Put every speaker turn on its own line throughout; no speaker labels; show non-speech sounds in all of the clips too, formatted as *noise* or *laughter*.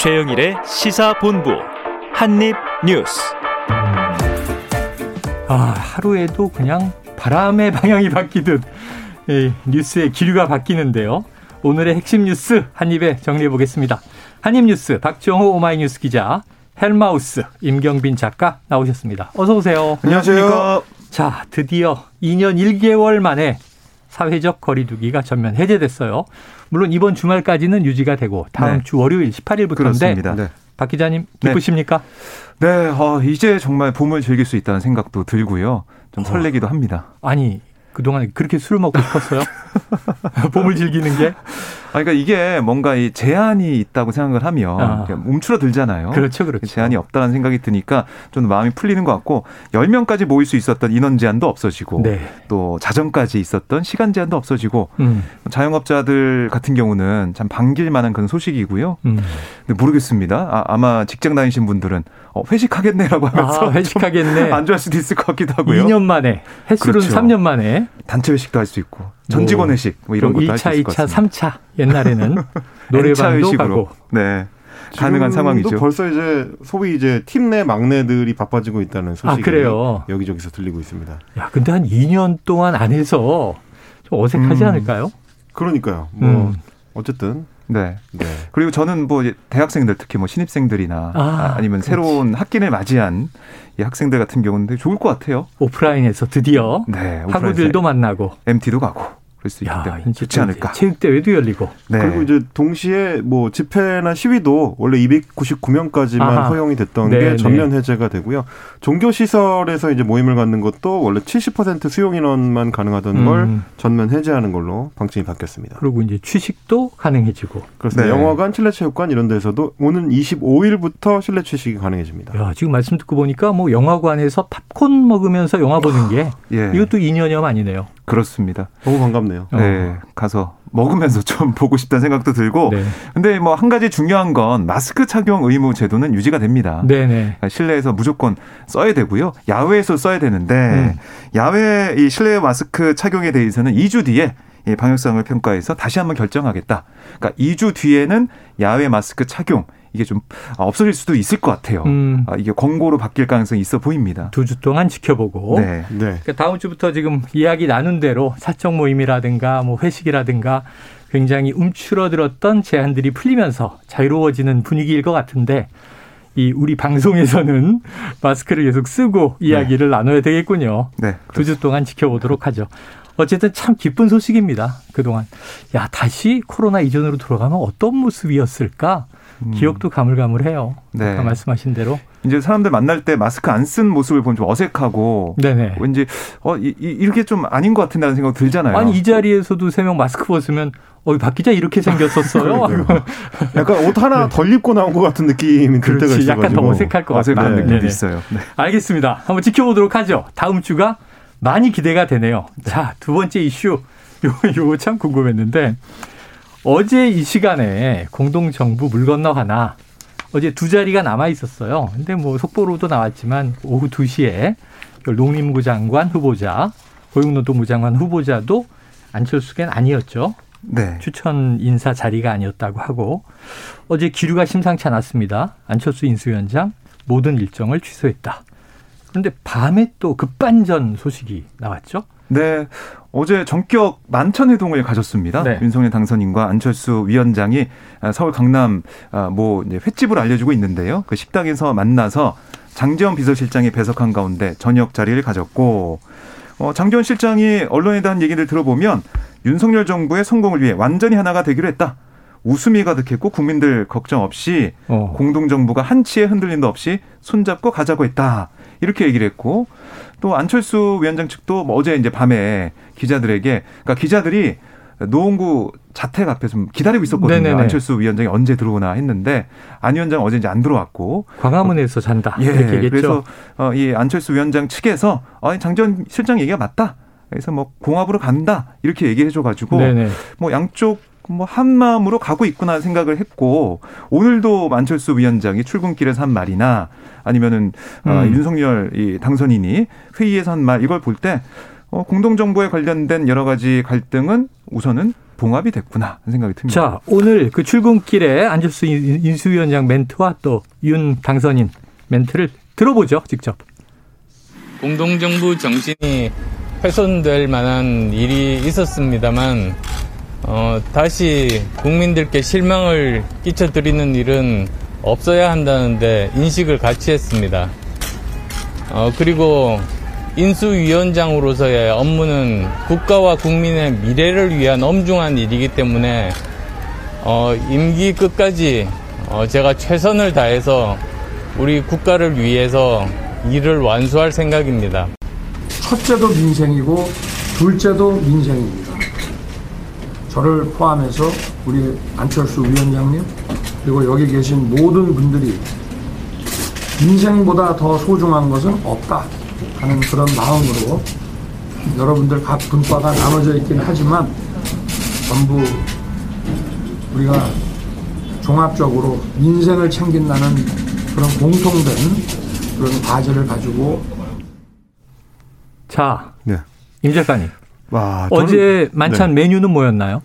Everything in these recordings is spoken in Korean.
최영일의 시사본부 한입뉴스.
아 하루에도 그냥 바람의 방향이 바뀌듯 예, 뉴스의 기류가 바뀌는데요. 오늘의 핵심 뉴스 한입에 정리해 보겠습니다. 한입뉴스 박정호 오마이뉴스 기자 헬마우스 임경빈 작가 나오셨습니다. 어서 오세요.
안녕하세요.
자 드디어 2년 1개월 만에 사회적 거리두기가 전면 해제됐어요. 물론 이번 주말까지는 유지가 되고 다음 네. 주 월요일 18일부터인데 네. 박 기자님 기쁘십니까?
네, 네 어, 이제 정말 봄을 즐길 수 있다는 생각도 들고요. 좀 어. 설레기도 합니다.
아니 그동안 그렇게 술을 먹고 싶었어요? *laughs* 봄을 즐기는 게?
아, 그러니까 이게 뭔가 이 제한이 있다고 생각을 하면 아. 움츠러들잖아요.
그렇죠, 그렇죠.
제한이 없다는 생각이 드니까 좀 마음이 풀리는 것 같고 10명까지 모일 수 있었던 인원 제한도 없어지고 네. 또 자정까지 있었던 시간 제한도 없어지고 음. 자영업자들 같은 경우는 참 반길 만한 그런 소식이고요. 음. 근데 모르겠습니다. 아, 마 직장 다니신 분들은 어, 회식하겠네라고 하면서
아, 회식하겠네. *laughs*
안 좋아할 수도 있을 것 같기도 하고요.
2년 만에 횟수는 그렇죠. 3년 만에
단체 회식도 할 수 있고 전 직원 회식 뭐 이런 것도 할 수 있을 것 같습니다.
2차, 3차 옛날에는 *laughs* 노래방도 가고
네. 가능한 상황이죠.
벌써 이제 소위 이제 팀 내 막내들이 바빠지고 있다는 소식이
아, 그래요?
여기저기서 들리고 있습니다.
야, 근데 한 2년 동안 안 해서 좀 어색하지 음, 않을까요?
그러니까 뭐 음. 어쨌든
네. 네. 그리고 저는 뭐 대학생들 특히 뭐 신입생들이나 아, 니면 새로운 학기를 맞이한 이 학생들 같은 경우는 좋을 것 같아요.
오프라인에서 드디어 네, 학우들도 만나고
MT도 가고 그럴 수 있기 때문에 좋지 않을까.
체육대회도 열리고.
네. 그리고 이제 동시에 뭐 집회나 시위도 원래 299명까지만 아하. 허용이 됐던 네, 게 전면 네. 해제가 되고요. 종교 시설에서 이제 모임을 갖는 것도 원래 70% 수용 인원만 가능하던 음. 걸 전면 해제하는 걸로 방침이 바뀌었습니다.
그리고 이제 취식도 가능해지고.
그렇습니다. 네. 영화관, 실내 체육관 이런 데서도 오는 25일부터 실내 취식이 가능해집니다.
야, 지금 말씀 듣고 보니까 뭐 영화관에서 팝콘 먹으면서 영화 보는 게 예. 이것도 2년여 아니네요.
그렇습니다.
너무 반갑네요.
네, 어. 가서 먹으면서 좀 *laughs* 보고 싶다는 생각도 들고. 네. 근데 뭐 한 가지 중요한 건 마스크 착용 의무 제도는 유지가 됩니다. 네네. 그러니까 실내에서 무조건 써야 되고요. 야외에서 써야 되는데 음. 야외 이 실내 마스크 착용에 대해서는 2주 뒤에 이 방역성을 평가해서 다시 한번 결정하겠다. 그러니까 2주 뒤에는 야외 마스크 착용 이게 좀 없어질 수도 있을 것 같아요. 음. 아, 이게 권고로 바뀔 가능성이 있어 보입니다.
두 주 동안 지켜보고. 네. 네. 그러니까 다음 주부터 지금 이야기 나눈 대로 사적 모임이라든가 뭐 회식이라든가 굉장히 움츠러들었던 제한들이 풀리면서 자유로워지는 분위기일 것 같은데 이 우리 방송에서는 *laughs* 마스크를 계속 쓰고 이야기를 네. 나눠야 되겠군요. 네. 두 주 동안 지켜보도록 하죠. 어쨌든 참 기쁜 소식입니다. 그동안. 야, 다시 코로나 이전으로 돌아가면 어떤 모습이었을까? 음. 기억도 가물가물해요. 네. 아까 말씀하신 대로.
이제 사람들 만날 때 마스크 안 쓴 모습을 보면 좀 어색하고 네네. 왠지 어 이, 이렇게 좀 아닌 것 같은다는 생각 들잖아요.
아니 이 자리에서도 세 명 마스크 벗으면 어, 박 기자 이렇게 생겼었어요. *laughs* *laughs*
약간 옷 하나 네. 덜 입고 나온 것 같은 느낌이 들 때가 있어가지고.
약간 더 어색할 것 같아요.
어색한 느낌이 있어요. 네.
알겠습니다. 한번 지켜보도록 하죠. 다음 주가 많이 기대가 되네요. 자, 두 번째 이슈. 요, 요거 참 궁금했는데 어제 이 시간에 공동정부 물 건너 하나 어제 두 자리가 남아 있었어요. 근데 뭐 속보로도 나왔지만 오후 2시에 농림부 장관 후보자, 고용노동부 장관 후보자도 안철수겐 아니었죠. 네. 추천 인사 자리가 아니었다고 하고 어제 기류가 심상치 않았습니다. 안철수 인수위원장 모든 일정을 취소했다. 그런데 밤에 또 급반전 소식이 나왔죠.
네. 어제 전격 만천회동을 가졌습니다. 네. 윤석열 당선인과 안철수 위원장이 서울 강남 아, 뭐 횟집을 알려주고 있는데요. 그 식당에서 만나서 장재원 비서실장이 배석한 가운데 저녁 자리를 가졌고 어, 장재원 실장이 언론에 대한 얘기를 들어보면 윤석열 정부의 성공을 위해 완전히 하나가 되기로 했다. 웃음이 가득했고 국민들 걱정 없이 어. 공동정부가 한치의 흔들림도 없이 손잡고 가자고 했다. 이렇게 얘기를 했고 또 안철수 위원장 측도 뭐 어제 이제 밤에 기자들에게 그러니까 기자들이 노원구 자택 앞에 좀 기다리고 있었거든요. 네네네. 안철수 위원장이 언제 들어오나 했는데 안 위원장 어제 이제 안 들어왔고
광화문에서 잔다.
예, 이렇게 얘기했죠. 그래서 어, 이 안철수 위원장 측에서 어, 장전 실장 얘기가 맞다. 그래서 뭐 공합으로 간다 이렇게 얘기해 줘가지고 뭐 양쪽 뭐 한 마음으로 가고 있구나 생각을 했고 오늘도 안철수 위원장이 출근길에서 한 말이나 아니면은 어, 음. 어, 윤석열 이 당선인이 회의에서 한 말 이걸 볼 때 어, 공동정부에 관련된 여러 가지 갈등은 우선은 봉합이 됐구나 하는 생각이 듭니다.
자, 오늘 그 출근길에 안철수 인수위원장 멘트와 또 윤 당선인 멘트를 들어보죠, 직접.
공동정부 정신이 훼손될 만한 일이 있었습니다만 어, 다시 국민들께 실망을 끼쳐드리는 일은 없어야 한다는데 인식을 같이 했습니다. 어, 그리고 인수위원장으로서의 업무는 국가와 국민의 미래를 위한 엄중한 일이기 때문에 어, 임기 끝까지 어, 제가 최선을 다해서 우리 국가를 위해서 일을 완수할 생각입니다.
첫째도 민생이고 둘째도 민생입니다. 저를 포함해서 우리 안철수 위원장님 그리고 여기 계신 모든 분들이 인생보다 더 소중한 것은 없다 하는 그런 마음으로 여러분들 각 분과가 나눠져 있긴 하지만 전부 우리가 종합적으로 민생을 챙긴다는 그런 공통된 그런 과제를 가지고
자, 네. 임 작가님. 와, 어제 저는, 만찬 네. 메뉴는 뭐였나요?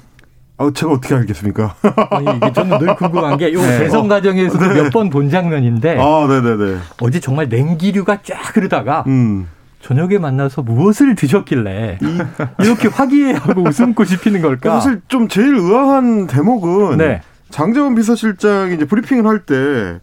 아, 제가 어떻게 알겠습니까?
아니, 이게 저는 늘 궁금한 게, 요 *laughs* 네. 대선 과정에서도 네. 몇번 본 장면인데, 아, 네네네. 어제 정말 냉기류가 쫙 흐르다가, 음. 저녁에 만나서 무엇을 드셨길래 이렇게 화기애애하고 웃음꽃이 피는 걸까?
사실 좀 제일 의아한 대목은 네. 장재원 비서실장이 이제 브리핑을 할 때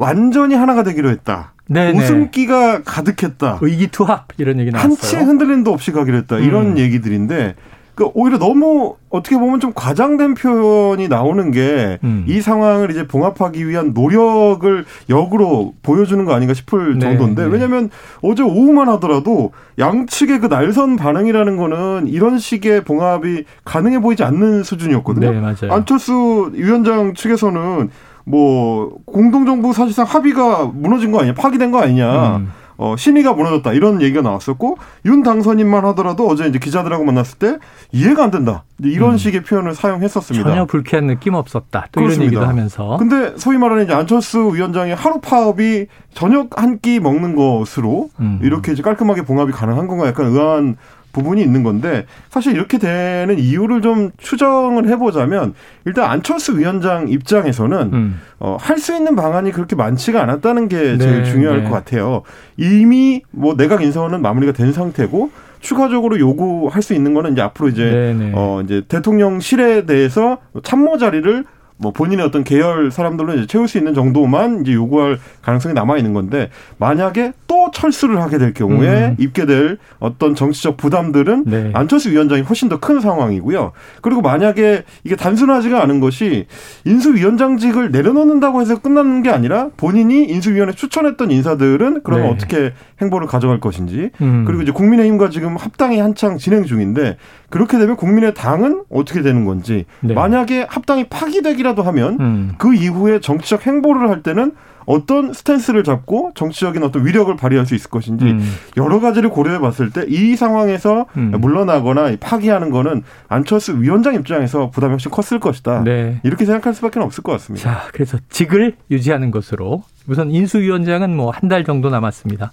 완전히 하나가 되기로 했다. 네네. 웃음기가 가득했다.
의기투합 이런 얘기 나왔어요.
한치의 흔들림도 없이 가기로 했다. 이런 음. 얘기들인데 그 오히려 너무 어떻게 보면 좀 과장된 표현이 나오는 게이 음. 상황을 이제 봉합하기 위한 노력을 역으로 보여주는 거 아닌가 싶을 네, 정도인데 네. 왜냐하면 어제 오후만 하더라도 양측의 그 날선 반응이라는 거는 이런 식의 봉합이 가능해 보이지 않는 수준이었거든요. 네, 맞아요. 안철수 위원장 측에서는 뭐 공동정부 사실상 합의가 무너진 거 아니냐, 파기된 거 아니냐. 음. 어, 신의가 무너졌다 이런 얘기가 나왔었고 윤 당선인만 하더라도 어제 이제 기자들하고 만났을 때 이해가 안 된다 이런 음. 식의 표현을 사용했었습니다.
전혀 불쾌한 느낌 없었다. 또 그렇습니다. 이런 얘기도 하면서.
근데 소위 말하는 이제 안철수 위원장의 하루 파업이 저녁 한 끼 먹는 것으로 음. 이렇게 이제 깔끔하게 봉합이 가능한 건가 약간 의아한 부분이 있는 건데 사실 이렇게 되는 이유를 좀 추정을 해보자면 일단 안철수 위원장 입장에서는 음. 어, 할 수 있는 방안이 그렇게 많지가 않았다는 게 제일 네, 중요할 네. 것 같아요. 이미 뭐 내각 인선은 마무리가 된 상태고 추가적으로 요구할 수 있는 거는 이제 앞으로 이제 네, 네. 어 이제 대통령실에 대해서 참모 자리를 뭐 본인의 어떤 계열 사람들로 이제 채울 수 있는 정도만 이제 요구할 가능성이 남아 있는 건데 만약에 또 철수를 하게 될 경우에 음. 입게 될 어떤 정치적 부담들은 네. 안철수 위원장이 훨씬 더 큰 상황이고요. 그리고 만약에 이게 단순하지가 않은 것이 인수위원장직을 내려놓는다고 해서 끝나는 게 아니라 본인이 인수위원회 추천했던 인사들은 그러면 네. 어떻게 행보를 가져갈 것인지 음. 그리고 이제 국민의힘과 지금 합당이 한창 진행 중인데 그렇게 되면 국민의 당은 어떻게 되는 건지 네. 만약에 합당이 파기되기라도 하면 음. 그 이후에 정치적 행보를 할 때는 어떤 스탠스를 잡고 정치적인 어떤 위력을 발휘할 수 있을 것인지 음. 여러 가지를 고려해 봤을 때 이 상황에서 음. 물러나거나 파기하는 거는 안철수 위원장 입장에서 부담이 훨씬 컸을 것이다. 네. 이렇게 생각할 수밖에 없을 것 같습니다.
자, 그래서 직을 유지하는 것으로 우선 인수위원장은 뭐 한 달 정도 남았습니다.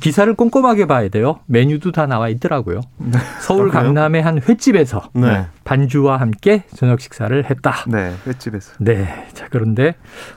기사를 꼼꼼하게 봐야 돼요. 메뉴도 다 나와 있더라고요. 네. 서울 아, 강남의 한 횟집에서 네. 반주와 함께 저녁 식사를 했다.
네, 횟집에서.
네. 자, 그런데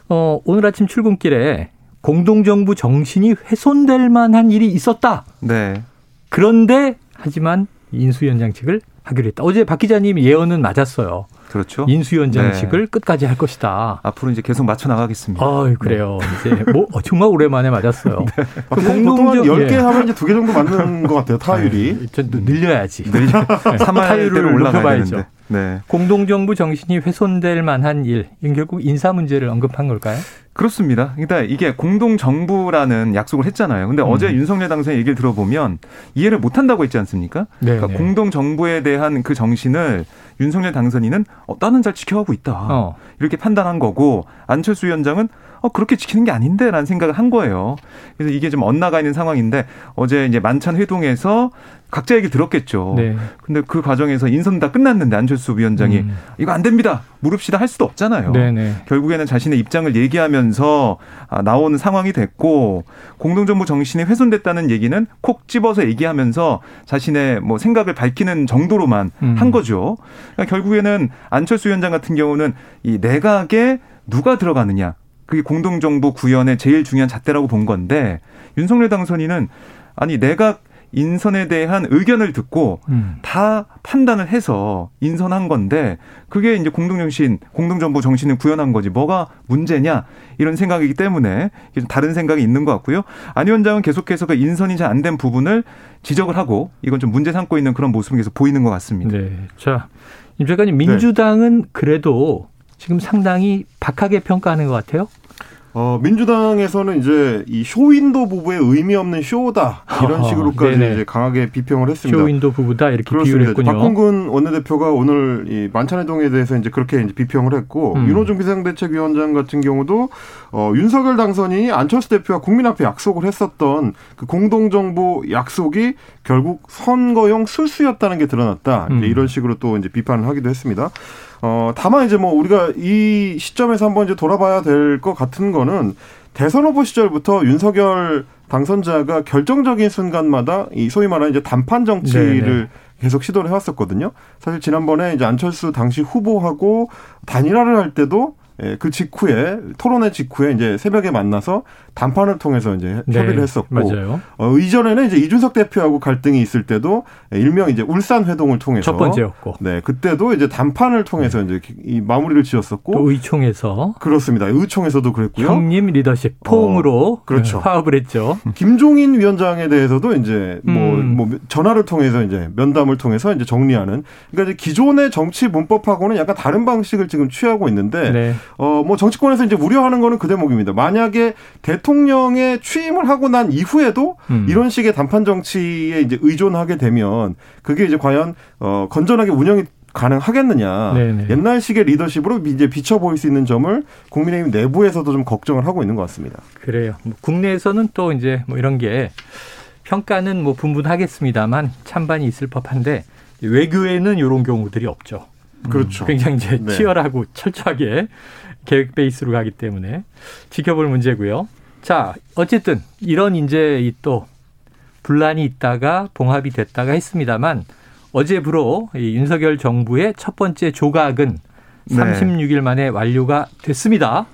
어, 오늘 아침 출근길에 공동정부 정신이 훼손될 만한 일이 있었다. 네. 그런데 하지만 인수위원장 측을 하기로 했다. 어제 박 기자님 예언은 맞았어요. 그렇죠. 인수위원장직을 네. 끝까지 할 것이다.
앞으로 이제 계속 맞춰 나가겠습니다.
아, 그래요. 네. 이제 뭐 어, 정말 오랜만에 맞았어요. *laughs* 네.
그 공동정 10개 예. 하면 이제 두개 정도 맞는 것 같아요. 타율이.
좀 늘려야지. 늘려. *laughs* 타율을 올라가야죠. 네. 공동정부 정신이 훼손될 만한 일, 결국 인사 문제를 언급한 걸까요?
그렇습니다. 그러니까 이게 공동 정부라는 약속을 했잖아요. 근데 음. 어제 윤석열 당선인 얘기를 들어보면 이해를 못 한다고 했지 않습니까? 네, 그러니까 네. 공동 정부에 대한 그 정신을 윤석열 당선인은 어, 나는 잘 지켜가고 있다. 어. 이렇게 판단한 거고 안철수 위원장은 어, 그렇게 지키는 게 아닌데라는 생각을 한 거예요. 그래서 이게 좀 엇나가 있는 상황인데 어제 이제 만찬 회동에서 각자 얘기 들었겠죠. 네. 근데 그 과정에서 인선 다 끝났는데 안철수 위원장이 음. 이거 안 됩니다. 무릅시다 할 수도 없잖아요. 네네. 네. 결국에는 자신의 입장을 얘기하면서 아, 나오는 상황이 됐고 공동정부 정신이 훼손됐다는 얘기는 콕 집어서 얘기하면서 자신의 뭐 생각을 밝히는 정도로만 음. 한 거죠. 그러니까 결국에는 안철수 위원장 같은 경우는 이 내각에 누가 들어가느냐. 그게 공동정부 구현의 제일 중요한 잣대라고 본 건데 윤석열 당선인은 아니 내각 인선에 대한 의견을 듣고 음. 다 판단을 해서 인선한 건데 그게 이제 공동정신, 공동정부 정신을 구현한 거지 뭐가 문제냐 이런 생각이기 때문에 다른 생각이 있는 것 같고요. 안 위원장은 계속해서 그 인선이 잘 안 된 부분을 지적을 하고 이건 좀 문제 삼고 있는 그런 모습이 계속 보이는 것 같습니다.
네. 자, 임 작가님 민주당은 네. 그래도 지금 상당히 박하게 평가하는 것 같아요.
어, 민주당에서는 이제 이 쇼윈도 부부의 의미 없는 쇼다 이런 식으로까지 이제 강하게 비평을 했습니다.
쇼윈도 부부다 이렇게 그렇습니다. 비유를 했군요.
박홍근 원내대표가 오늘 이 만찬회동에 대해서 이제 그렇게 이제 비평을 했고 음. 윤호중 비상대책위원장 같은 경우도 어, 윤석열 당선인이 안철수 대표와 국민 앞에 약속을 했었던 그 공동정부 약속이 결국 선거용 술수였다는 게 드러났다. 음. 이런 식으로 또 이제 비판을 하기도 했습니다. 어, 다만 이제 뭐 우리가 이 시점에서 한번 이제 돌아봐야 될 것 같은 거는 대선 후보 시절부터 윤석열 당선자가 결정적인 순간마다 이 소위 말하는 이제 단판 정치를 네네. 계속 시도를 해왔었거든요. 사실 지난번에 이제 안철수 당시 후보하고 단일화를 할 때도 예, 그 직후에 토론회 직후에 이제 새벽에 만나서 단판을 통해서 이제 네, 협의를 했었고 맞아요. 어, 이전에는 이제 이준석 대표하고 갈등이 있을 때도 일명 이제 울산 회동을 통해서
첫 번째였고
네 그때도 이제 단판을 통해서 네. 이제 이 마무리를 지었었고
또 의총에서
그렇습니다 의총에서도 그랬고요
형님 리더십 포옹으로 어, 그렇죠 화합을 했죠
김종인 위원장에 대해서도 이제 뭐, 음. 뭐 전화를 통해서 이제 면담을 통해서 이제 정리하는 그러니까 이제 기존의 정치 문법하고는 약간 다른 방식을 지금 취하고 있는데 네. 어뭐 정치권에서 이제 우려하는 거는 그 대목입니다 만약에 대 대통령에 취임을 하고 난 이후에도 음. 이런 식의 단판 정치에 이제 의존하게 되면 그게 이제 과연 어 건전하게 운영이 가능하겠느냐. 네네. 옛날식의 리더십으로 이제 비춰 보일 수 있는 점을 국민의힘 내부에서도 좀 걱정을 하고 있는 것 같습니다.
그래요. 뭐 국내에서는 또 이제 뭐 이런 게 평가는 뭐 분분하겠습니다만 찬반이 있을 법한데 외교에는 이런 경우들이 없죠.
그렇죠.
굉장히 이제 네. 치열하고 철저하게 계획 베이스로 가기 때문에 지켜볼 문제고요. 자, 어쨌든 이런 이제 이또 분란이 있다가 봉합이 됐다가 했습니다만 어제부로 이 윤석열 정부의 첫 번째 조각은 네. 36일 만에 완료가 됐습니다.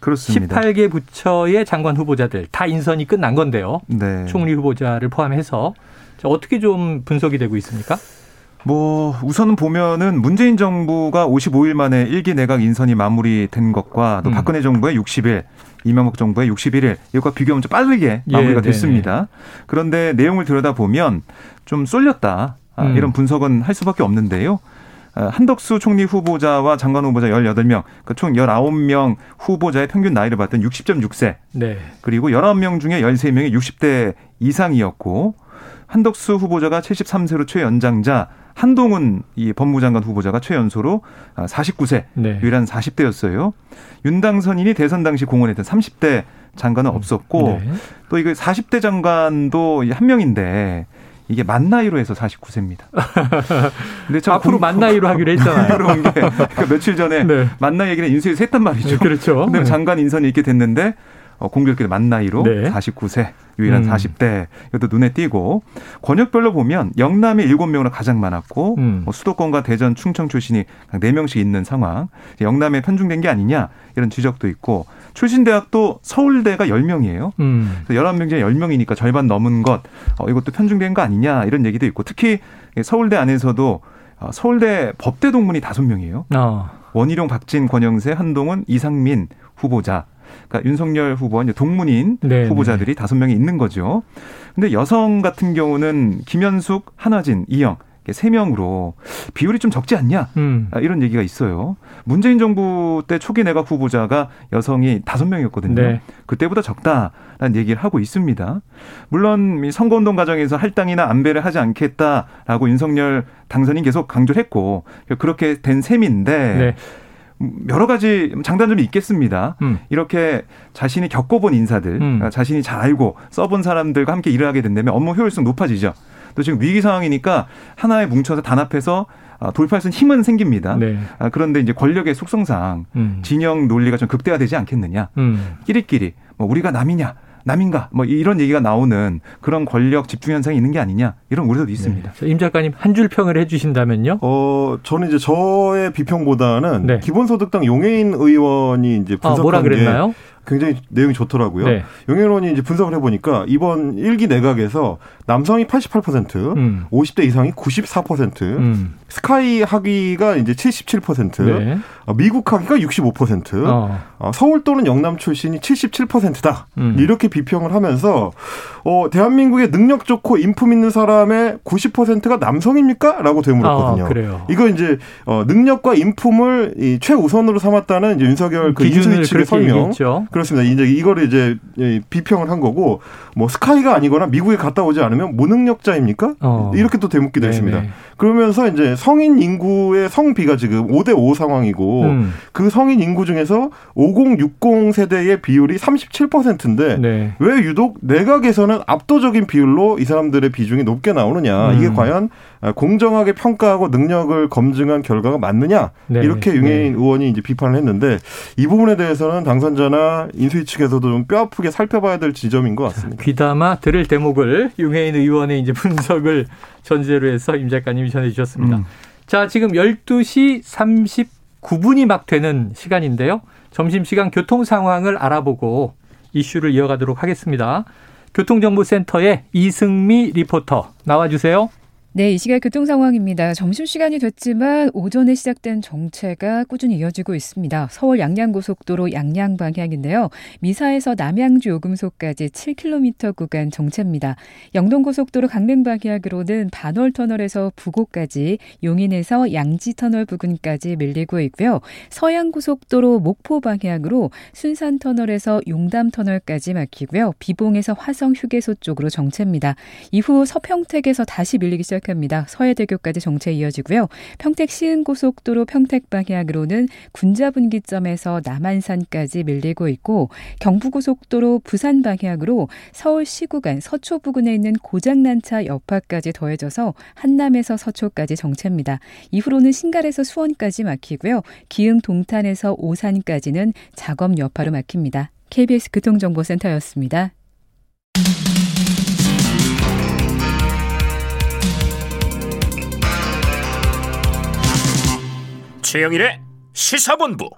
그렇습니다.
18개 부처의 장관 후보자들 다 인선이 끝난 건데요. 네. 총리 후보자를 포함해서 자, 어떻게 좀 분석이 되고 있습니까?
뭐 우선은 보면은 문재인 정부가 55일 만에 1기 내각 인선이 마무리된 것과 또 음. 박근혜 정부의 60일 이명박 정부의 61일 이것과 비교하면 좀 빠르게 예, 마무리가 예, 됐습니다. 그런데 내용을 들여다보면 좀 쏠렸다. 아, 음. 이런 분석은 할 수밖에 없는데요. 아, 한덕수 총리 후보자와 장관 후보자 18명, 그총 그러니까 19명 후보자의 평균 나이를 봤더니 60.6세. 네. 그리고 19명 중에 13명이 60대 이상이었고 한덕수 후보자가 73세로 최연장자, 한동훈 이 법무장관 후보자가 최연소로 49세, 아, 네. 유일한 40대였어요. 윤당선인이 대선 당시 공언했던 30대 장관은 없었고 네. 또 이거 40대 장관도 한 명인데 이게 만 나이로 해서 49세입니다. *laughs*
근데 참 앞으로 만 나이로 하기로 했잖아요. *laughs*
그런 게 그러니까 며칠 전에 네. 만 나이 얘기는 인수위에서 했단 말이죠. 네,
그렇죠.
근데 장관 인선이 이렇게 됐는데 어, 공교롭게 만 나이로 네. 49세 유일한 음. 40대 이것도 눈에 띄고 권역별로 보면 영남이 7명으로 가장 많았고 음. 뭐 수도권과 대전, 충청 출신이 4명씩 있는 상황. 영남에 편중된 게 아니냐 이런 지적도 있고 출신 대학도 서울대가 10명이에요. 음. 11명 중에 10명이니까 절반 넘은 것 어, 이것도 편중된 거 아니냐 이런 얘기도 있고 특히 서울대 안에서도 어, 서울대 법대 동문이 5명이에요. 어. 원희룡, 박진, 권영세, 한동훈, 이상민 후보자 그러니까 윤석열 후보와 동문인 네, 후보자들이 네. 다섯 명이 있는 거죠. 근데 여성 같은 경우는 김현숙, 한화진, 이영 세 명으로 비율이 좀 적지 않냐 음. 아, 이런 얘기가 있어요. 문재인 정부 때 초기 내각 후보자가 여성이 다섯 명이었거든요. 네. 그때보다 적다라는 얘기를 하고 있습니다. 물론 선거운동 과정에서 할당이나 안배를 하지 않겠다라고 윤석열 당선인 계속 강조를 했고 그렇게 된 셈인데. 네. 여러 가지 장단점이 있겠습니다. 음. 이렇게 자신이 겪어본 인사들, 음. 자신이 잘 알고 써본 사람들과 함께 일을 하게 된다면 업무 효율성 높아지죠. 또 지금 위기 상황이니까 하나에 뭉쳐서 단합해서 아, 돌파할 수 있는 힘은 생깁니다. 네. 아, 그런데 이제 권력의 속성상 음. 진영 논리가 좀 극대화되지 않겠느냐. 음. 끼리끼리 뭐 우리가 남이냐 남인가 뭐 이런 얘기가 나오는 그런 권력 집중 현상이 있는 게 아니냐 이런 우려도 있습니다.
네. 임 작가님 한 줄 평을 해주신다면요?
어 저는 이제 저의 비평보다는 네. 기본소득당 용해인 의원이 이제 분석한 아, 뭐라 그랬나요? 굉장히 내용이 좋더라고요. 네. 용해론이 이제 분석을 해보니까 이번 일기 내각에서 남성이 88%, 음. 50대 이상이 94%, 음. 스카이 학위가 이제 77%, 네. 어, 미국 학위가 65%, 어. 어. 서울 또는 영남 출신이 77%다. 음. 이렇게 비평을 하면서 어, 대한민국의 능력 좋고 인품 있는 사람의 90%가 남성입니까? 라고 되물었거든요. 아, 그래요. 이거 이제 어, 능력과 인품을 이 최우선으로 삼았다는 이제 윤석열 그 인수위 측의 설명. 얘기했죠. 그렇습니다. 이제 이거를 이제 비평을 한 거고 뭐 스카이가 아니거나 미국에 갔다 오지 않으면 무능력자입니까? 어. 이렇게 또 되묻기도 했습니다. 그러면서 이제 성인 인구의 성비가 지금 5대 5 상황이고 음. 그 성인 인구 중에서 5060 세대의 비율이 37%인데 네. 왜 유독 내각에서는 압도적인 비율로 이 사람들의 비중이 높게 나오느냐? 음. 이게 과연 공정하게 평가하고 능력을 검증한 결과가 맞느냐? 네. 이렇게 네. 윤혜인 네. 의원이 이제 비판을 했는데 이 부분에 대해서는 당선자나 인수위 측에서도 좀 뼈아프게 살펴봐야 될 지점인 것 같습니다.
귀담아 들을 대목을 윤혜인 의원의 이제 분석을 전제로 해서 임 작가님이 전해주셨습니다. 음. 자, 지금 12시 39분이 막 되는 시간인데요. 점심시간 교통 상황을 알아보고 이슈를 이어가도록 하겠습니다. 교통정보센터의 이승미 리포터 나와주세요.
네, 이 시각 교통 상황입니다. 점심시간이 됐지만 오전에 시작된 정체가 꾸준히 이어지고 있습니다. 서울 양양고속도로 양양 방향인데요. 미사에서 남양주 요금소까지 7km 구간 정체입니다. 영동고속도로 강릉 방향으로는 반월터널에서 부곡까지 용인에서 양지터널 부근까지 밀리고 있고요. 서양고속도로 목포 방향으로 순산터널에서 용담터널까지 막히고요. 비봉에서 화성휴게소 쪽으로 정체입니다. 이후 서평택에서 다시 밀리기 시작 시작합니다. 서해대교까지 정체 이어지고요. 평택 시흥고속도로 평택 방향으로는 군자분기점에서 남한산까지 밀리고 있고 경부고속도로 부산 방향으로 서울 시구간 서초 부근에 있는 고장난 차 여파까지 더해져서 한남에서 서초까지 정체입니다. 이후로는 신갈에서 수원까지 막히고요. 기흥 동탄에서 오산까지는 작업 여파로 막힙니다. KBS 교통정보센터였습니다.
최영일의 시사본부.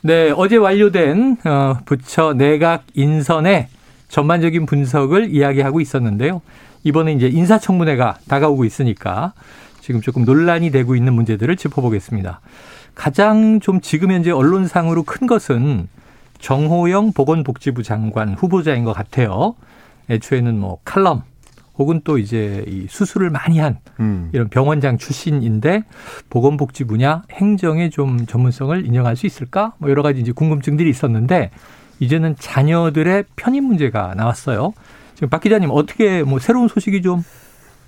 네, 어제 완료된 어, 부처 내각 인선의 전반적인 분석을 이야기하고 있었는데요. 이번에 이제 인사청문회가 다가오고 있으니까 지금 조금 논란이 되고 있는 문제들을 짚어보겠습니다. 가장 좀 지금 현재 언론상으로 큰 것은 정호영 보건복지부 장관 후보자인 것 같아요. 애초에는 뭐 칼럼 혹은 또 이제 이 수술을 많이 한 음. 이런 병원장 출신인데 보건복지 분야 행정의 좀 전문성을 인정할 수 있을까? 뭐 여러 가지 이제 궁금증들이 있었는데 이제는 자녀들의 편입 문제가 나왔어요. 지금 박 기자님 어떻게 뭐 새로운 소식이 좀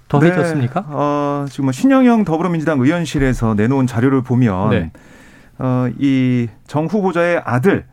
더해졌습니까? 네.
어, 지금 뭐 신영영 더불어민주당 의원실에서 내놓은 자료를 보면 네. 어, 이 정 후보자의 아들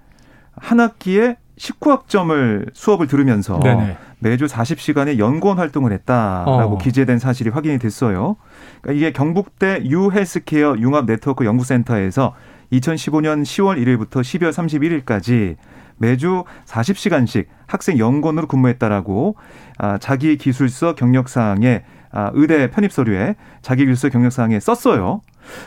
한 학기에 19학점을 수업을 들으면서 네네. 매주 40시간의 연구원 활동을 했다라고 어. 기재된 사실이 확인이 됐어요. 그러니까 이게 경북대 유헬스케어 융합 네트워크 연구센터에서 2015년 10월 1일부터 12월 31일까지 매주 40시간씩 학생 연구원으로 근무했다라고 아, 자기 기술서 경력사항에 아, 의대 편입 서류에 자기 기술서 경력사항에 썼어요.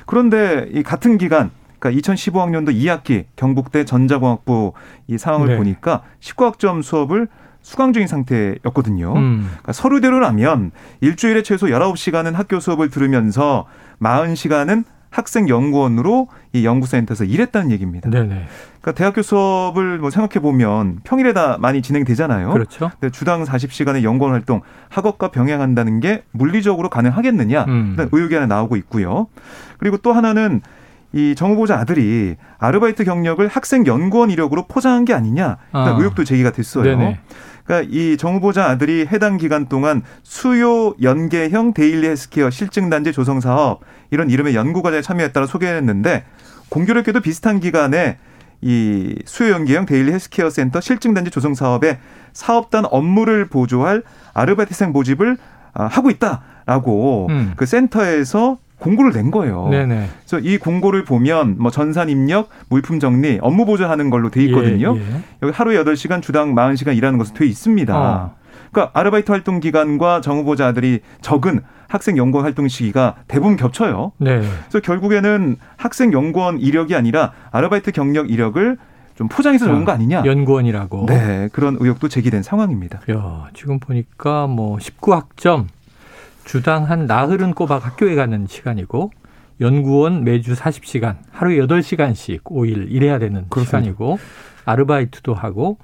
그런데 이 같은 기간 그러니까 2015학년도 2학기 경북대 전자공학부 이 상황을 네. 보니까 19학점 수업을 수강 중인 상태였거든요. 음. 그러니까 서류대로라면 일주일에 최소 19시간은 학교 수업을 들으면서 40시간은 학생 연구원으로 이 연구센터에서 일했다는 얘기입니다. 네네. 그러니까 대학교 수업을 뭐 생각해 보면 평일에 다 많이 진행되잖아요. 그렇죠. 근데 주당 40시간의 연구원 활동 학업과 병행한다는 게 물리적으로 가능하겠느냐? 음. 의혹이 하나 나오고 있고요. 그리고 또 하나는 이정 후보자 아들이 아르바이트 경력을 학생 연구원 이력으로 포장한 게 아니냐 아. 의혹도 제기가 됐어요. 네네. 그러니까 이 정 후보자 아들이 해당 기간 동안 수요 연계형 daily healthcare 실증단지 조성 사업 이런 이름의 연구 과제에 참여했다고 소개했는데 공교롭게도 비슷한 기간에 이 수요 연계형 daily healthcare 센터 실증단지 조성 사업에 사업단 업무를 보조할 아르바이트생 모집을 하고 있다라고 음. 그 센터에서 공고를 낸 거예요. 네네. 그래서 이 공고를 보면 뭐 전산 입력, 물품 정리, 업무 보조하는 걸로 돼 있거든요. 예, 예. 여기 하루에 8시간 주당 40시간 일하는 것으로 돼 있습니다. 어. 그러니까 아르바이트 활동 기간과 정후보자들이 적은 학생 연구원 활동 시기가 대부분 겹쳐요. 네. 그래서 결국에는 학생 연구원 이력이 아니라 아르바이트 경력 이력을 좀 포장해서 좋은 거 아니냐?
연구원이라고.
네, 그런 의혹도 제기된 상황입니다.
야, 지금 보니까 뭐 19학점 주당 한 나흘은 꼬박 학교에 가는 시간이고 연구원 매주 40시간, 하루에 8시간씩 5일 일해야 되는 그렇습니다. 시간이고 아르바이트도 하고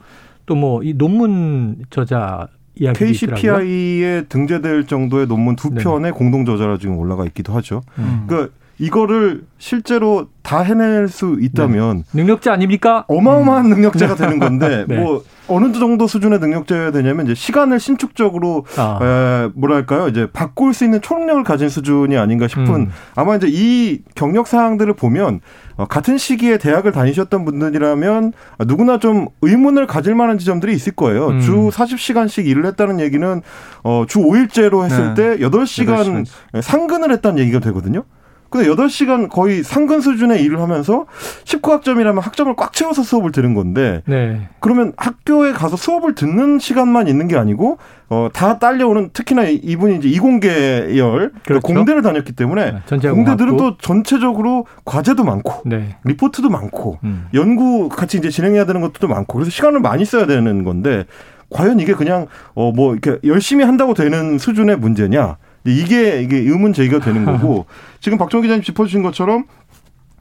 또 뭐 이 논문 저자 이야기
KCPI에 등재될 정도의 논문 두 편의 공동 저자로 지금 올라가 있기도 하죠. 음. 그러니까 이거를 실제로 다 해낼 수 있다면 네.
능력자 아닙니까?
어마어마한 음. 능력자가 되는 *laughs* 건데 네. 뭐 어느 정도 수준의 능력자여야 되냐면 이제 시간을 신축적으로 아. 에, 뭐랄까요 이제 바꿀 수 있는 초능력을 가진 수준이 아닌가 싶은 음. 아마 이제 이 경력 사항들을 보면 어, 같은 시기에 대학을 다니셨던 분들이라면 누구나 좀 의문을 가질 만한 지점들이 있을 거예요. 음. 주 40시간씩 일을 했다는 얘기는 어, 주 5일째로 했을 네. 때 8시간, 8시간 상근을 했다는 얘기가 되거든요. 근데 8시간 거의 상근 수준의 일을 하면서 19학점이라면 학점을 꽉 채워서 수업을 들은 건데 네. 그러면 학교에 가서 수업을 듣는 시간만 있는 게 아니고 어, 다 딸려오는 특히나 이분이 이제 이공계열 그러니까 그렇죠. 공대를 다녔기 때문에 네, 공대들은 또 전체적으로 과제도 많고 네. 리포트도 많고 음. 연구 같이 이제 진행해야 되는 것도 많고 그래서 시간을 많이 써야 되는 건데 과연 이게 그냥 어 뭐 이렇게 열심히 한다고 되는 수준의 문제냐? 이게 이게 의문 제기가 되는 거고 *laughs* 지금 박정 기자님 짚어주신 것처럼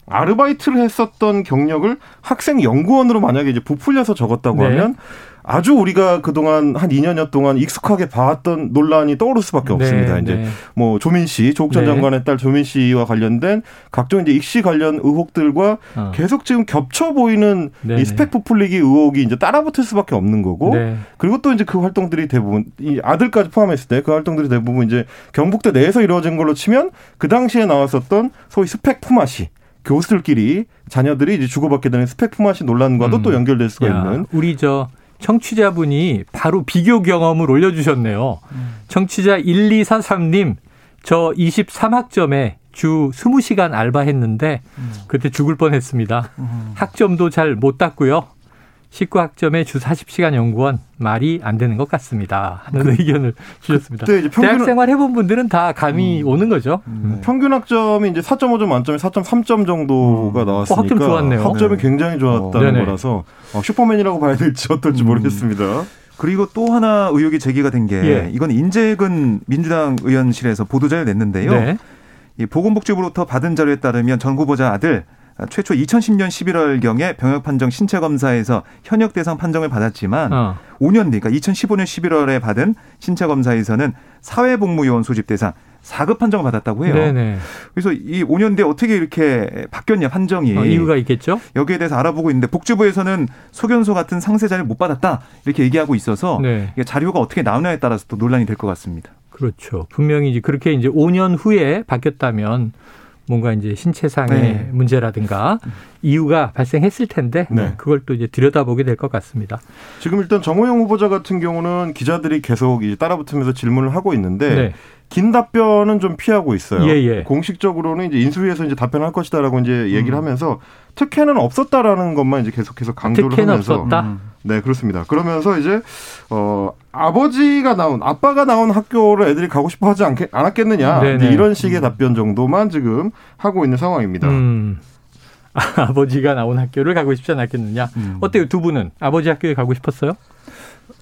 아르바이트를 했었던 경력을 학생 연구원으로 만약에 이제 부풀려서 적었다고 네. 하면 아주 우리가 그동안 한 2년여 동안 익숙하게 봐왔던 논란이 떠오를 수밖에 네, 없습니다. 네, 이제 네. 뭐 조민 씨, 조국 전 네. 장관의 딸 조민 씨와 관련된 각종 이제 익시 관련 의혹들과 어. 계속 지금 겹쳐 보이는 네, 이 스펙 부풀리기 의혹이 이제 따라붙을 수밖에 없는 거고 그리고 또 이제 그 활동들이 대부분 이 아들까지 포함했을 때 그 활동들이 대부분 이제 경북대 내에서 이루어진 걸로 치면 그 당시에 나왔었던 소위 스펙 품앗이 교수들끼리 자녀들이 이제 주고받게 되는 스펙 품앗이 논란과도 음. 또 연결될 수가 야, 있는
우리 저 청취자분이 바로 비교 경험을 올려주셨네요. 음. 청취자 1243님, 저 23학점에 주 20시간 알바했는데 음. 그때 죽을 뻔했습니다. 음. 학점도 잘 못 땄고요. 19학점에 주 40시간 연구원 말이 안 되는 것 같습니다. 하는 그, 의견을 주셨습니다. 평균, 대학 생활 해본 분들은 다 감이 음. 오는 거죠.
음. 네. 평균 학점이 이제 4.5점 만점에 4.3점 정도가 음. 나왔으니까 어,
학점 좋았네요.
학점이 네. 굉장히 좋았다는 어. 거라서 어, 슈퍼맨이라고 봐야 될지 어떨지 음. 모르겠습니다.
그리고 또 하나 의혹이 제기가 된게 예. 이건 인재근 민주당 의원실에서 보도자를 냈는데요. 네. 이 보건복지부로부터 받은 자료에 따르면 전 후보자 아들 최초 2010년 11월경에 병역 판정 신체 검사에서 현역 대상 판정을 받았지만 어. 5년 뒤, 그러니까 2015년 11월에 받은 신체 검사에서는 사회복무요원 소집 대상 4급 판정을 받았다고 해요. 네네. 그래서 이 5년 뒤에 어떻게 이렇게 바뀌었냐 판정이
어, 이유가 있겠죠.
여기에 대해서 알아보고 있는데 복지부에서는 소견서 같은 상세자를 못 받았다 이렇게 얘기하고 있어서 네. 자료가 어떻게 나오냐에 따라서 또 논란이 될 것 같습니다.
그렇죠. 분명히 이제 그렇게 이제 5년 후에 바뀌었다면 뭔가 이제 신체상의 네. 문제라든가 이유가 발생했을 텐데 네. 그걸 또 이제 들여다보게 될 것 같습니다.
지금 일단 정호영 후보자 같은 경우는 기자들이 계속 이제 따라붙으면서 질문을 하고 있는데 네. 긴 답변은 좀 피하고 있어요. 예, 예. 공식적으로는 이제 인수위에서 이제 답변할 것이다라고 이제 얘기를 음. 하면서 특혜는 없었다라는 것만 이제 계속해서 강조를
특혜는
하면서
없었다. 음.
네 그렇습니다. 그러면서 이제 어 아버지가 나온 아빠가 나온 학교를 애들이 가고 싶어 하지 않겠, 않았겠느냐 이런 식의 음. 답변 정도만 지금 하고 있는 상황입니다. 음. *laughs*
아버지가 나온 학교를 가고 싶지 않았겠느냐. 음. 어때요 두 분은 아버지 학교에 가고 싶었어요?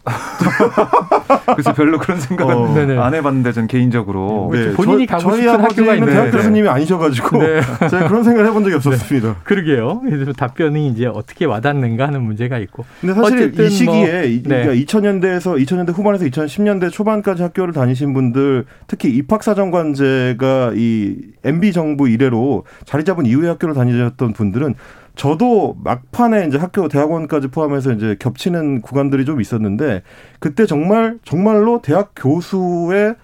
*laughs*
그래서 별로 그런 생각은 어. 안 해봤는데 전 개인적으로
네. 본인이 저, 가고 싶은 학교가 있는
대학 교수님이 네. 아니셔가지고 네. *laughs* 제가 그런 생각을 해본 적이 없었습니다. 네. *laughs*
그러게요. 그래서 답변이 이제 어떻게 와닿는가 하는 문제가 있고.
근데 사실 이 시기에 뭐, 그러니까 2000년대에서 2000년대 후반에서 2010년대 초반까지 학교를 다니신 분들 특히 입학사정관제가 이 MB 정부 이래로 자리 잡은 이후에 학교를 다니셨던 분들은 저도 막판에 이제 학교 대학원까지 포함해서 이제 겹치는 구간들이 좀 있었는데 그때 정말 정말로 대학 교수의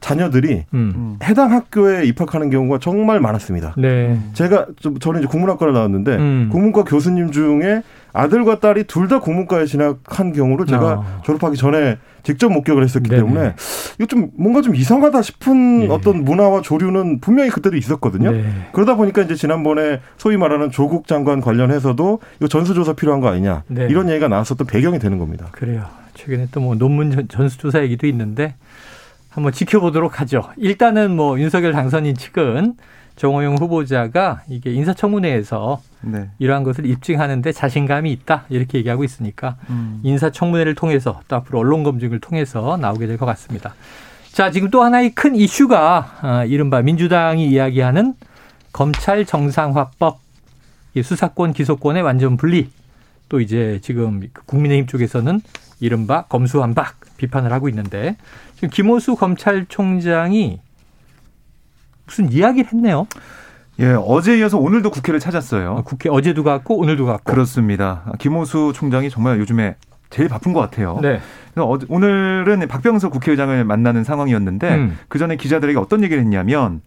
자녀들이 음. 해당 학교에 입학하는 경우가 정말 많았습니다. 네. 제가 저는 이제 국문학과를 나왔는데 음. 국문과 교수님 중에 아들과 딸이 둘 다 국문과에 진학한 경우를 제가 어. 졸업하기 전에 직접 목격을 했었기 네네. 때문에 이거 좀 뭔가 좀 이상하다 싶은 예. 어떤 문화와 조류는 분명히 그때도 있었거든요. 네. 그러다 보니까 이제 지난번에 소위 말하는 조국 장관 관련해서도 이거 전수조사 필요한 거 아니냐 네. 이런 얘기가 나왔었던 배경이 되는 겁니다.
그래요. 최근에 또 뭐 논문 전수조사 얘기도 있는데 한번 지켜보도록 하죠. 일단은 뭐 윤석열 당선인 측은 정호영 후보자가 이게 인사청문회에서 네. 이러한 것을 입증하는데 자신감이 있다 이렇게 얘기하고 있으니까 음. 인사청문회를 통해서 또 앞으로 언론 검증을 통해서 나오게 될 것 같습니다. 자 지금 또 하나의 큰 이슈가 어, 이른바 민주당이 이야기하는 검찰 정상화법 수사권 기소권의 완전 분리 또 이제 지금 국민의힘 쪽에서는 이른바 검수완박 비판을 하고 있는데 지금 김호수 검찰총장이 무슨 이야기를 했네요.
예, 어제 이어서 오늘도 국회를 찾았어요.
아, 국회 어제도 갔고 오늘도 갔고.
그렇습니다. 김호수 총장이 정말 요즘에 제일 바쁜 것 같아요. 네. 그래서 오늘은 박병석 국회의장을 만나는 상황이었는데 음. 그 전에 기자들에게 어떤 얘기를 했냐면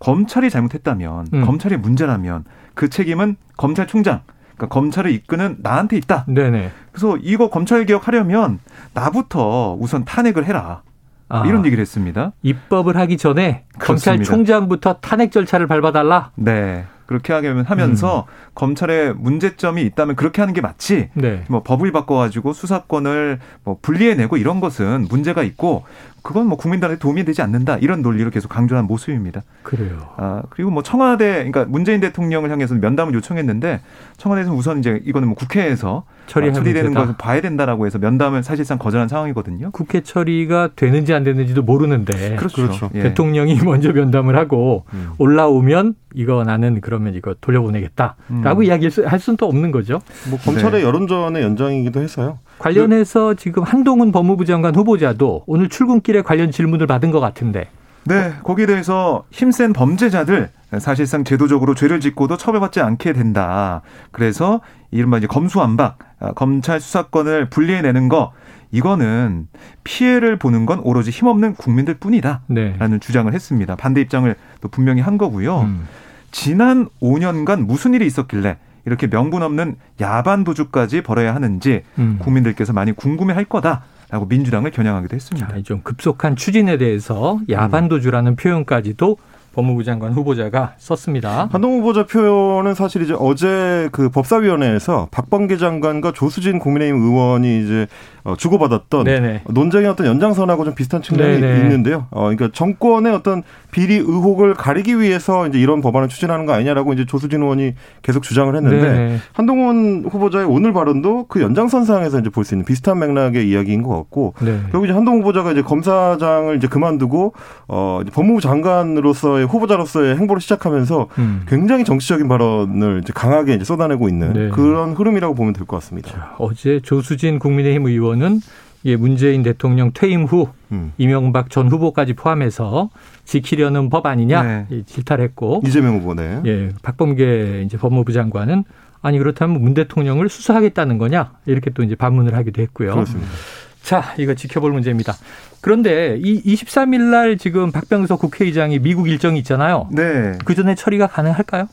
검찰이 잘못했다면 음. 검찰이 문제라면 그 책임은 검찰총장 그러니까 검찰을 이끄는 나한테 있다. 네네. 그래서 이거 검찰 개혁하려면 나부터 우선 탄핵을 해라. 아, 이런 얘기를 했습니다.
입법을 하기 전에 검찰총장부터 탄핵 절차를 밟아달라.
네. 그렇게 하면 하면서 음. 검찰에 문제점이 있다면 그렇게 하는 게 맞지. 네. 뭐 법을 바꿔가지고 수사권을 뭐 분리해내고 이런 것은 문제가 있고 그건 뭐 국민들한테 도움이 되지 않는다 이런 논리를 계속 강조한 모습입니다.
그래요.
아 그리고 뭐 청와대 그러니까 문재인 대통령을 향해서 면담을 요청했는데 청와대에서는 우선 이제 이거는 뭐 국회에서 처리 처리되는 것을 봐야 된다라고 해서 면담을 사실상 거절한 상황이거든요.
국회 처리가 되는지 안 되는지도 모르는데
그렇죠. 그렇죠.
예. 대통령이 먼저 면담을 하고 음. 올라오면 이거 나는 그러면 이거 돌려보내겠다라고 음. 이야기할 수는 또 없는 거죠.
뭐 검찰의 네. 여론전의 연장이기도 해서요.
관련해서 지금 한동훈 법무부 장관 후보자도 오늘 출근길에 관련 질문을 받은 것 같은데.
네, 거기에 대해서 힘센 범죄자들 사실상 제도적으로 죄를 짓고도 처벌받지 않게 된다. 그래서 이른바 이제 검수완박, 아, 검찰 수사권을 분리해내는 거 이거는 피해를 보는 건 오로지 힘없는 국민들 뿐이다. 네. 라는 주장을 했습니다. 반대 입장을 또 분명히 한 거고요. 음. 지난 5년간 무슨 일이 있었길래 이렇게 명분 없는 야반 부주까지 벌어야 하는지 음. 국민들께서 많이 궁금해할 거다 라고 민주당을 겨냥하기도 했습니다.
자, 좀 급속한 추진에 대해서 야반도주라는 음. 표현까지도 법무부 장관 후보자가 썼습니다.
한동 후보자 표현은 사실 이제 어제 그 법사위원회에서 박범계 장관과 조수진 국민의힘 의원이 이제 어, 주고받았던 네네. 논쟁의 어떤 연장선하고 좀 비슷한 측면이 네네. 있는데요. 어, 그러니까 정권의 어떤 비리 의혹을 가리기 위해서 이제 이런 법안을 추진하는 거 아니냐라고 이제 조수진 의원이 계속 주장을 했는데 네네. 한동훈 후보자의 오늘 발언도 그 연장선상에서 이제 볼 수 있는 비슷한 맥락의 이야기인 것 같고 네. 결국 이제 한동훈 후보자가 이제 검사장을 이제 그만두고 어, 이제 법무부 장관으로서의 후보자로서의 행보를 시작하면서 음. 굉장히 정치적인 발언을 이제 강하게 이제 쏟아내고 있는 네. 그런 흐름이라고 보면 될 것 같습니다. 자,
어제 조수진 국민의힘 의원 의원은 예, 문재인 대통령 퇴임 후 음. 이명박 전 후보까지 포함해서 지키려는 법 아니냐 네. 예, 질타했고
이재명 후보 네.
예, 박범계 이제 법무부 장관은 아니 그렇다면 문 대통령을 수사하겠다는 거냐 이렇게 또 이제 반문을 하기도 했고요.
그렇습니다.
자, 이거 지켜볼 문제입니다. 그런데 이 23일 날 지금 박병석 국회의장이 미국 일정이 있잖아요.
네.
그 전에 처리가 가능할까요?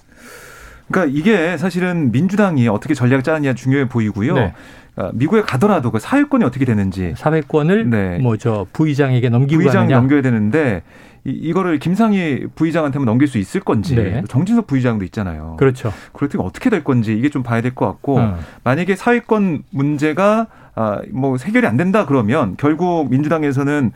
그러니까 이게 사실은 민주당이 어떻게 전략 짜느냐 중요해 보이고요. 네. 어, 미국에 가더라도 그 사회권이 어떻게 되는지
사회권을 네. 뭐저 부의장에게 넘기고
부의장. 넘겨야 되는데 이, 이거를 김상희 부의장한테만 넘길 수 있을 건지 네. 정진석 부의장도 있잖아요.
그렇죠.
그렇다면 어떻게 될 건지 이게 좀 봐야 될 것 같고 어. 만약에 사회권 문제가 아, 뭐 해결이 안 된다 그러면 결국 민주당에서는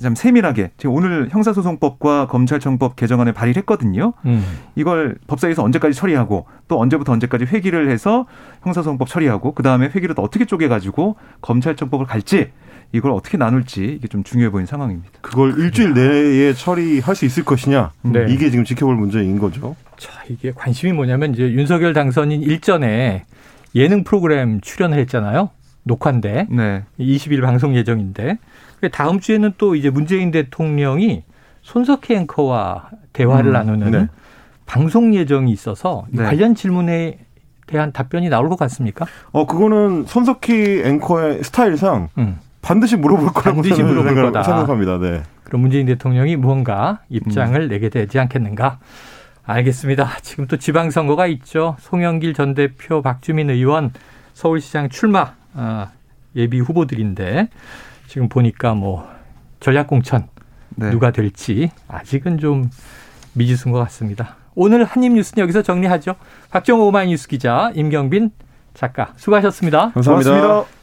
참 세밀하게 지금 오늘 형사소송법과 검찰청법 개정안을 발의했거든요. 음. 이걸 법사위에서 언제까지 처리하고 또 언제부터 언제까지 회기를 해서 형사소송법 처리하고 그 다음에 회기를 또 어떻게 쪼개가지고 검찰청법을 갈지 이걸 어떻게 나눌지 이게 좀 중요해 보이는 상황입니다.
그걸 일주일 내에 처리할 수 있을 것이냐 네. 이게 지금 지켜볼 문제인 거죠.
자 이게 관심이 뭐냐면 이제 윤석열 당선인 일전에 예능 프로그램 출연을 했잖아요. 녹화인데 네. 20일 방송 예정인데 다음 주에는 또 이제 문재인 대통령이 손석희 앵커와 대화를 음, 나누는 네. 방송 예정이 있어서 네. 관련 질문에 대한 답변이 나올 것 같습니까?
어 그거는 손석희 앵커의 스타일상 음. 반드시 물어볼 거라고
반드시 물어볼 거다.
생각합니다. 네.
그럼 문재인 대통령이 무언가 입장을 음. 내게 되지 않겠는가? 알겠습니다. 지금 또 지방선거가 있죠. 송영길 전 대표, 박주민 의원, 서울시장 출마 아, 예비 후보들인데 지금 보니까 뭐 전략공천 네. 누가 될지 아직은 좀 미지수인 것 같습니다. 오늘 한입 뉴스는 여기서 정리하죠. 박정호 오마이뉴스 기자, 임경빈 작가 수고하셨습니다.
감사합니다. 고맙습니다.